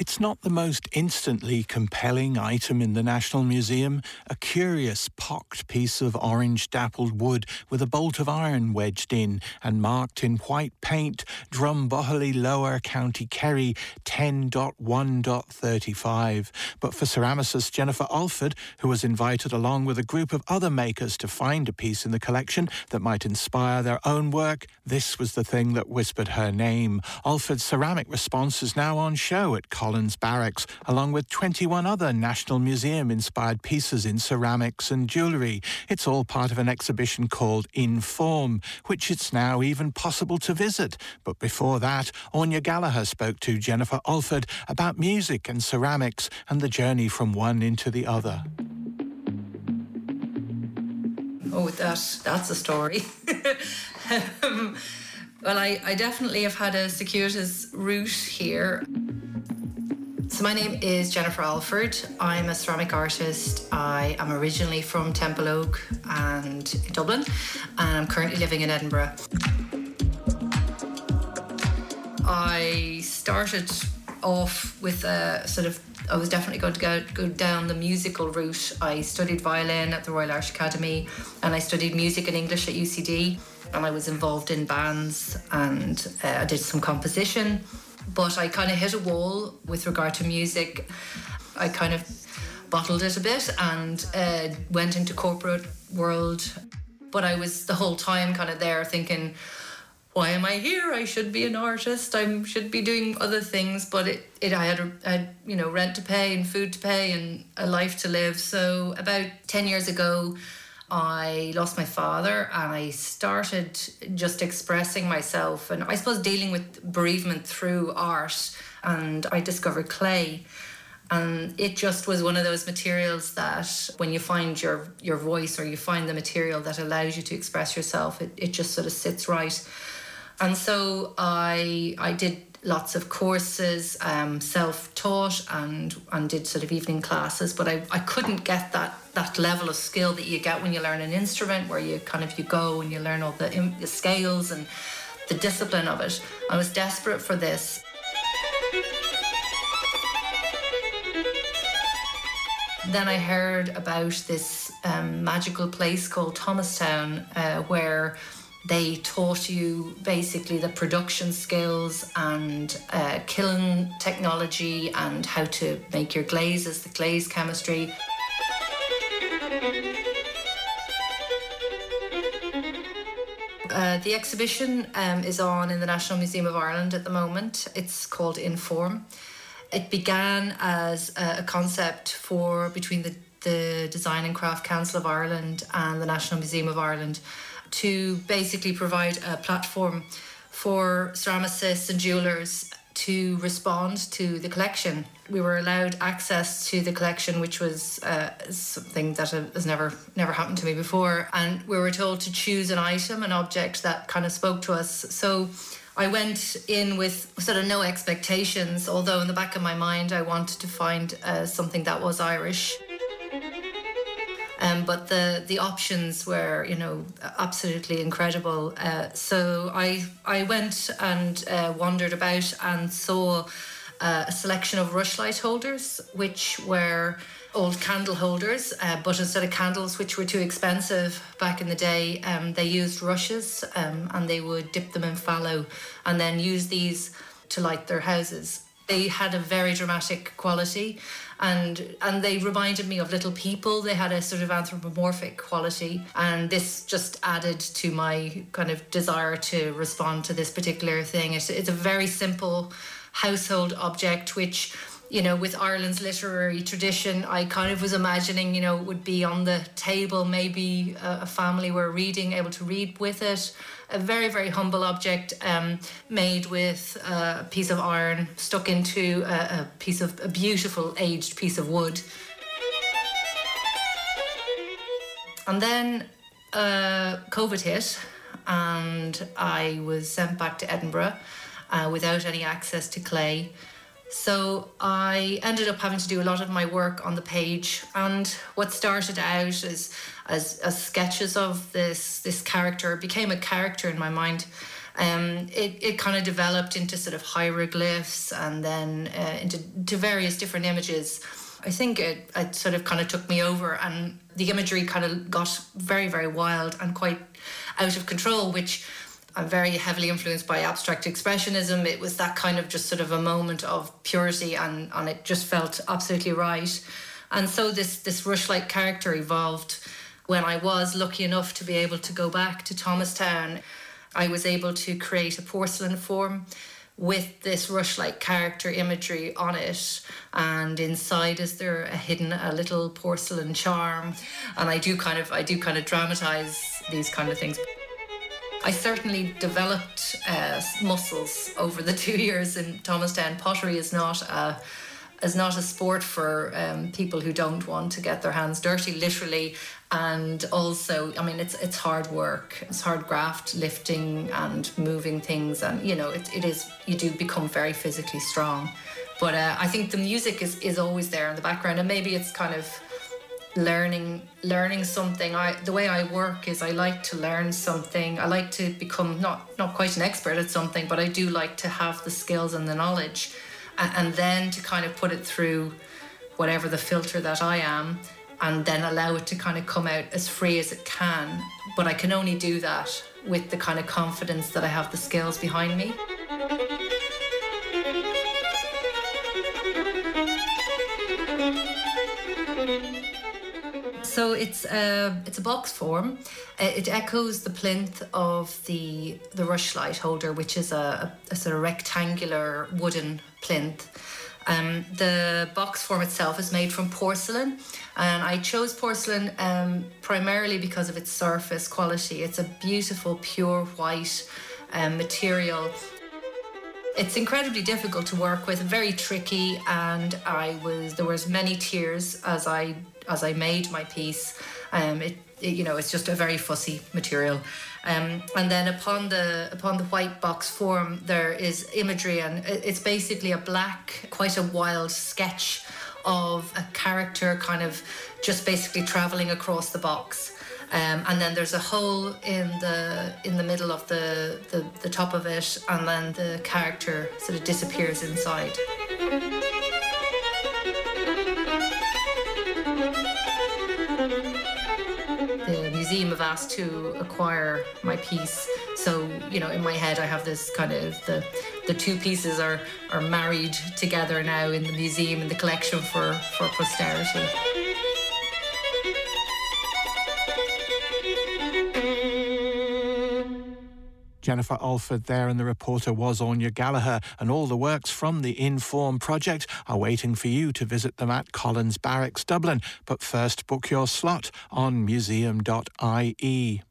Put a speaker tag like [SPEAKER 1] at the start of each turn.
[SPEAKER 1] It's not the most instantly compelling item in the National Museum, a curious pocked piece of orange dappled wood with a bolt of iron wedged in and marked in white paint Drumbohily Lower County Kerry 10.1.35. But for ceramicist Jennifer Alford, who was invited along with a group of other makers to find a piece in the collection that might inspire their own work, this was the thing that whispered her name. Alford's ceramic response is now on show at College Collins Barracks, along with 21 other National Museum inspired pieces in ceramics and jewellery. It's all part of an exhibition called In Form, which it's now even possible to visit. But before that, Anya Gallagher spoke to Jennifer Alford about music and ceramics and the journey from one into the other.
[SPEAKER 2] Oh, that that's a story. um, well, I, I definitely have had a circuitous route here. So, my name is Jennifer Alford. I'm a ceramic artist. I am originally from Templeogue and Dublin, and I'm currently living in Edinburgh. I started off with a sort of I was definitely going to go, go down the musical route. I studied violin at the Royal Irish Academy and I studied music and English at UCD. And I was involved in bands and uh, I did some composition but I kind of hit a wall with regard to music. I kind of bottled it a bit and uh, went into corporate world. But I was the whole time kind of there thinking, why am I here? I should be an artist. I should be doing other things. But it, it I had, a, I had, you know, rent to pay and food to pay and a life to live. So about 10 years ago, I lost my father and I started just expressing myself and I suppose dealing with bereavement through art. And I discovered clay. And it just was one of those materials that when you find your, your voice or you find the material that allows you to express yourself, it, it just sort of sits right. And so I I did lots of courses, um, self-taught, and and did sort of evening classes. But I, I couldn't get that that level of skill that you get when you learn an instrument, where you kind of you go and you learn all the, the scales and the discipline of it. I was desperate for this. Then I heard about this um, magical place called Thomastown, uh, where they taught you basically the production skills and uh, kiln technology and how to make your glazes, the glaze chemistry. Uh, the exhibition um, is on in the National Museum of Ireland at the moment. It's called Inform. It began as a, concept for between the, the Design and Craft Council of Ireland and the National Museum of Ireland to basically provide a platform for ceramicists and jewelers to respond to the collection. We were allowed access to the collection, which was uh, something that has never never happened to me before. And we were told to choose an item, an object that kind of spoke to us. So I went in with sort of no expectations, although in the back of my mind I wanted to find uh, something that was Irish. Um, but the the options were, you know, absolutely incredible. Uh, so I I went and uh, wandered about and saw uh, a selection of rushlight holders, which were old candle holders, uh, but instead of candles, which were too expensive back in the day, um, they used rushes um, and they would dip them in tallow and then use these to light their houses. They had a very dramatic quality and and they reminded me of little people. They had a sort of anthropomorphic quality, and this just added to my kind of desire to respond to this particular thing. It's, it's a very simple household object which you know, with Ireland's literary tradition, I kind of was imagining, you know, would be on the table, maybe a, a family were reading, able to read with it. A very, very humble object um, made with a piece of iron stuck into a, a piece of a beautiful aged piece of wood. And then uh, COVID hit, and I was sent back to Edinburgh uh, without any access to clay. So I ended up having to do a lot of my work on the page, and what started out as as, as sketches of this this character became a character in my mind, Um, it, it kind of developed into sort of hieroglyphs and then uh, into to various different images. I think it, it sort of kind of took me over, and the imagery kind of got very, very wild and quite out of control, which I'm very heavily influenced by abstract expressionism. It was that kind of just sort of a moment of purity, and, and it just felt absolutely right. And so this this Rush-like character evolved when I was lucky enough to be able to go back to Thomastown. I was able to create a porcelain form with this rush-like character imagery on it and inside is there a hidden a little porcelain charm and i do kind of i do kind of dramatize these kind of things I certainly developed uh, muscles over the two years in Thomastown. Pottery is not a is not a sport for um, people who don't want to get their hands dirty, literally. And also, I mean, it's it's hard work. It's hard graft, lifting and moving things, and you know, it, it is. You do become very physically strong. But uh, I think the music is is always there in the background, and maybe it's kind of learning learning something. I the way i work is i like to learn something. I like to become not not quite an expert at something but i do like to have the skills and the knowledge and, and then to kind of put it through whatever the filter that i am and then allow it to kind of come out as free as it can. But i can only do that with the kind of confidence that i have the skills behind me So it's a it's a box form. Uh, it echoes the plinth of the the rushlight holder, which is a, a, a sort of rectangular wooden plinth. Um, the box form itself is made from porcelain, and I chose porcelain um, primarily because of its surface quality. It's a beautiful, pure white um, material. It's incredibly difficult to work with, very tricky, and I was there was many tears as I as I made my piece. Um, it, it, you know, it's just a very fussy material. Um, and then upon the upon the white box form, there is imagery, and it's basically a black, quite a wild sketch of a character, kind of just basically traveling across the box. Um, and then there's a hole in the in the middle of the, the the top of it, and then the character sort of disappears inside. the museum have asked to acquire my piece. So, you know, in my head I have this kind of the the two pieces are are married together now in the museum in the collection for for posterity.
[SPEAKER 1] Jennifer Alford there, and the reporter was Anya Gallagher. And all the works from the Inform project are waiting for you to visit them at Collins Barracks, Dublin. But first, book your slot on museum.ie.